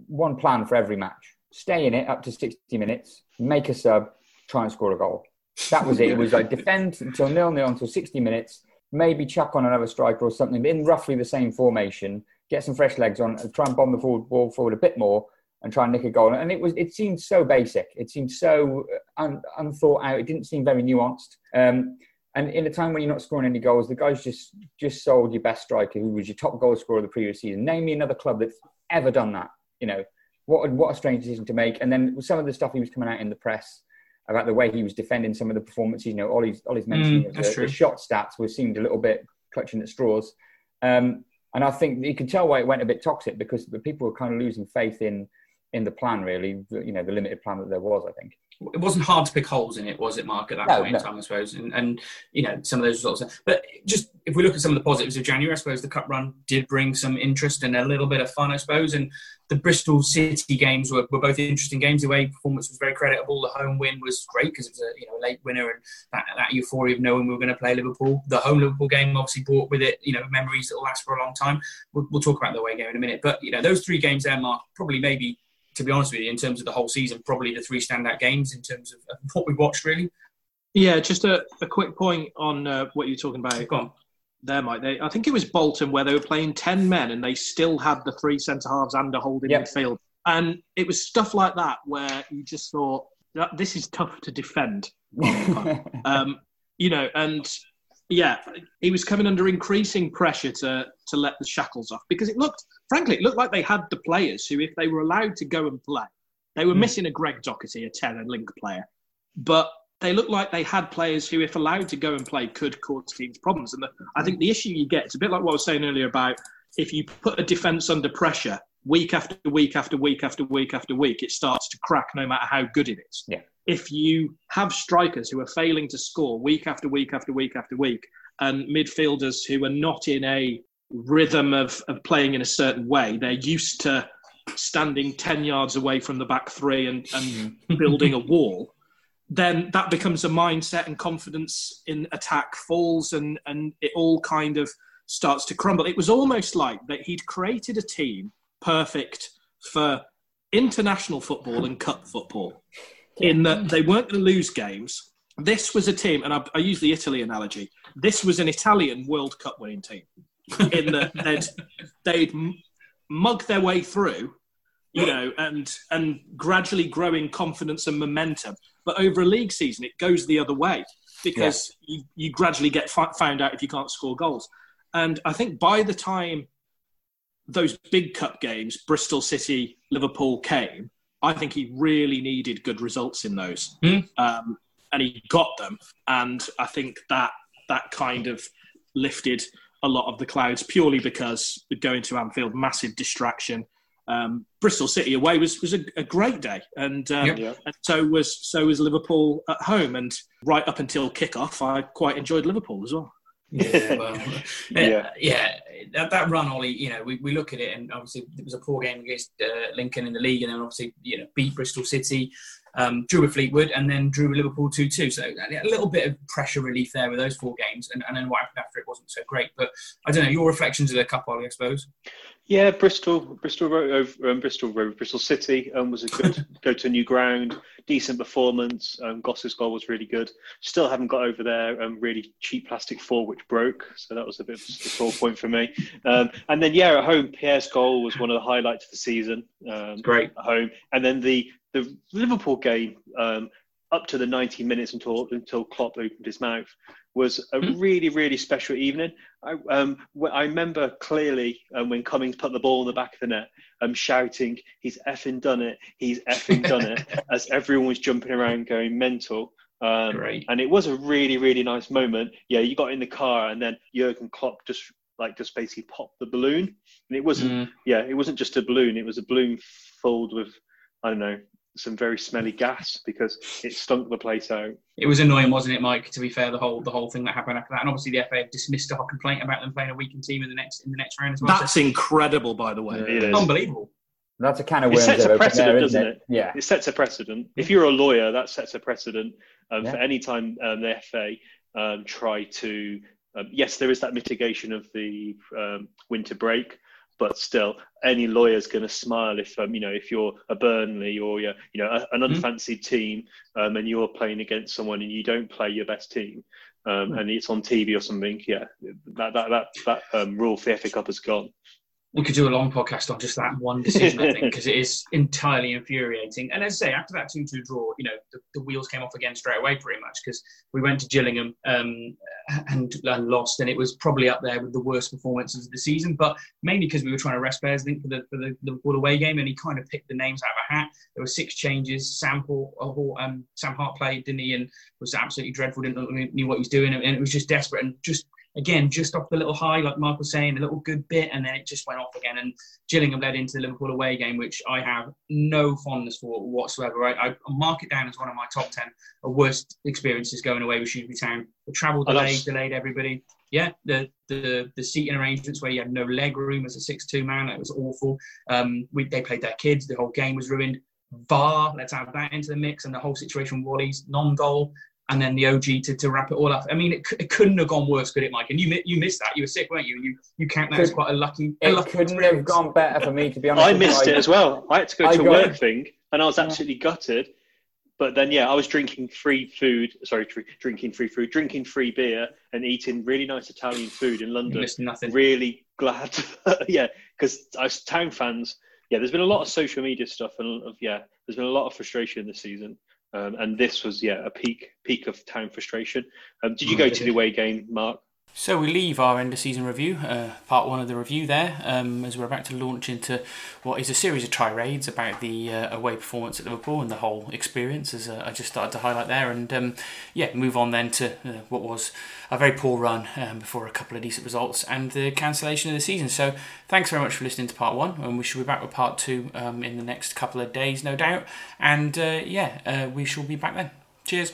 one plan for every match: stay in it up to sixty minutes, make a sub, try and score a goal. That was it. It was like defend until nil nil until sixty minutes, maybe chuck on another striker or something in roughly the same formation get some fresh legs on, try and bomb the forward, ball forward a bit more, and try and nick a goal. And it was it seemed so basic. It seemed so un, unthought out. It didn't seem very nuanced. Um, and in a time when you're not scoring any goals, the guys just just sold your best striker, who was your top goal scorer of the previous season. Name me another club that's ever done that. You know, what what a strange decision to make. And then some of the stuff he was coming out in the press about the way he was defending some of the performances. You know, Ollie's Ollie's mentioning mm, the, the, shot stats were seemed a little bit clutching at straws. Um, and I think you can tell why it went a bit toxic because the people were kind of losing faith in in the plan, really. You know, the limited plan that there was. I think it wasn't hard to pick holes in it, was it, Mark? At that no, point no. in time, I suppose, and, and you know some of those results. But just if we look at some of the positives of January, I suppose the cup run did bring some interest and a little bit of fun, I suppose. And the Bristol City games were, were both interesting games. The way performance was very creditable. The home win was great because it was a you know a late winner and that, that euphoria of knowing we were going to play Liverpool. The home Liverpool game obviously brought with it you know memories that will last for a long time. We'll, we'll talk about the away game in a minute, but you know those three games there, Mark, probably maybe to be honest with you, in terms of the whole season, probably the three standout games in terms of what we watched, really. Yeah, just a, a quick point on uh, what you're talking about. Go on. There, Mike. They, I think it was Bolton where they were playing ten men and they still had the three centre halves and a holding yep. midfield, and it was stuff like that where you just thought this is tough to defend. um, you know, and yeah, he was coming under increasing pressure to to let the shackles off because it looked, frankly, it looked like they had the players who, if they were allowed to go and play, they were mm. missing a Greg Docherty, a ten link player, but they looked like they had players who, if allowed to go and play, could cause teams problems. And the, I think the issue you get, it's a bit like what I was saying earlier about if you put a defence under pressure week after week after week after week after week, it starts to crack no matter how good it is. Yeah if you have strikers who are failing to score week after week after week after week, and midfielders who are not in a rhythm of, of playing in a certain way, they're used to standing 10 yards away from the back three and, and building a wall, then that becomes a mindset and confidence in attack falls and, and it all kind of starts to crumble. It was almost like that he'd created a team perfect for international football and cup football in that they weren't going to lose games. This was a team, and I, I use the Italy analogy. This was an Italian World Cup winning team. In that they'd they'd mug their way through, you know, and and gradually growing confidence and momentum. But over a league season, it goes the other way because yeah. you, you gradually get found out if you can't score goals. And I think by the time those big cup games, Bristol City, Liverpool came, I think he really needed good results in those, mm. um, and he got them. And I think that that kind of lifted a lot of the clouds purely because going to Anfield, massive distraction. Um, Bristol City away was was a, a great day, and, um, yep. and so was so was Liverpool at home. And right up until kickoff, I quite enjoyed Liverpool as well. Yeah, well, yeah, yeah. That, that, run, Ollie. You know, we, we look at it, and obviously it was a poor game against uh, Lincoln in the league, and then obviously you know beat Bristol City, um, drew with Fleetwood, and then drew with Liverpool two two. So a little bit of pressure relief there with those four games, and, and then what happened after it wasn't so great. But I don't know your reflections of the cup, Ollie. I suppose. Yeah, Bristol, Bristol, over, um, Bristol, Bristol City um, was a good go to new ground, decent performance. Um, Goss's goal was really good. Still haven't got over their um, really cheap plastic four which broke, so that was a bit of a sore point for me. Um, and then yeah, at home, Pierre's goal was one of the highlights of the season. Um, Great at home, and then the the Liverpool game um, up to the 90 minutes until until Klopp opened his mouth was a mm. really really special evening. I um, I remember clearly um, when Cummings put the ball in the back of the net, um, shouting, "He's effing done it! He's effing done it!" as everyone was jumping around going mental. Um. And it was a really really nice moment. Yeah, you got in the car and then Jurgen Klopp just like just basically popped the balloon, and it wasn't mm. yeah it wasn't just a balloon. It was a balloon filled with I don't know some very smelly gas because it stunk the place out. It was annoying, wasn't it, Mike? To be fair, the whole the whole thing that happened after that, and obviously the FA dismissed our complaint about them playing a weakened team in the next in the next round as well. That's so, incredible, by the way. It is. Unbelievable. That's a kind of. It sets a precedent, there, doesn't it? it? Yeah. It sets a precedent. If you're a lawyer, that sets a precedent um, Yeah. for any time um, the FA um, try to. Um, yes, there is that mitigation of the um, winter break, but still, any lawyer's going to smile if um, you know if you're a Burnley or you're, you know a, an Mhm. unfancied team um, and you're playing against someone and you don't play your best team. Um, and it's on TV or something. Yeah, that that that, that um, rule for the FA Cup has gone. We could do a long podcast on just that one decision, I think, because it is entirely infuriating. And as I say, after that 2 2 draw, you know, the, the wheels came off again straight away, pretty much, because we went to Gillingham um, and, and lost, and it was probably up there with the worst performances of the season, but mainly because we were trying to rest players, I think, for the, for the the Liverpool away game, and he kind of picked the names out of a hat. There were six changes. Sam, Paul, uh, um, Sam Hart played, didn't he, and was absolutely dreadful, didn't know, knew what he was doing, and it was just desperate and just again, just off the little high, like Mark was saying, a little good bit, and then it just went off again. And Gillingham led into the Liverpool away game, which I have no fondness for whatsoever. I, I mark it down as one of my top 10 worst experiences going away with Shrewsbury Town. The travel delay delayed everybody. Yeah, the, the the seating arrangements where you had no leg room as a six-two man, it was awful. Um, we, they played their kids, the whole game was ruined. VAR, let's add that into the mix, and the whole situation Whalley's non-goal and then the OG to, to wrap it all up. I mean, it, it couldn't have gone worse, could it, Mike? And you you missed that. You were sick, weren't you? You you count that as quite a lucky. A It lucky couldn't have gone better for me, to be honest. I with you. missed it as well. I had to go I to a got- work thing, and I was absolutely gutted. But then, yeah, I was drinking free food. Sorry, dr- drinking free food, drinking free beer, and eating really nice Italian food in You London. missed nothing. Really glad, yeah, because as town fans, yeah, there's been a lot of social media stuff, and of yeah, there's been a lot of frustration this season. Um, and this was yeah a peak peak of town frustration. Um, did you go to the away game, Mark? So we leave our end of season review, uh, part one of the review there, um, as we're about to launch into what is a series of tirades about the uh, away performance at Liverpool and the whole experience, as uh, I just started to highlight there, and um, yeah, move on then to uh, what was a very poor run um, before a couple of decent results and the cancellation of the season. So thanks very much for listening to part one, and we shall be back with part two um, in the next couple of days, no doubt. And uh, yeah, uh, we shall be back then. Cheers.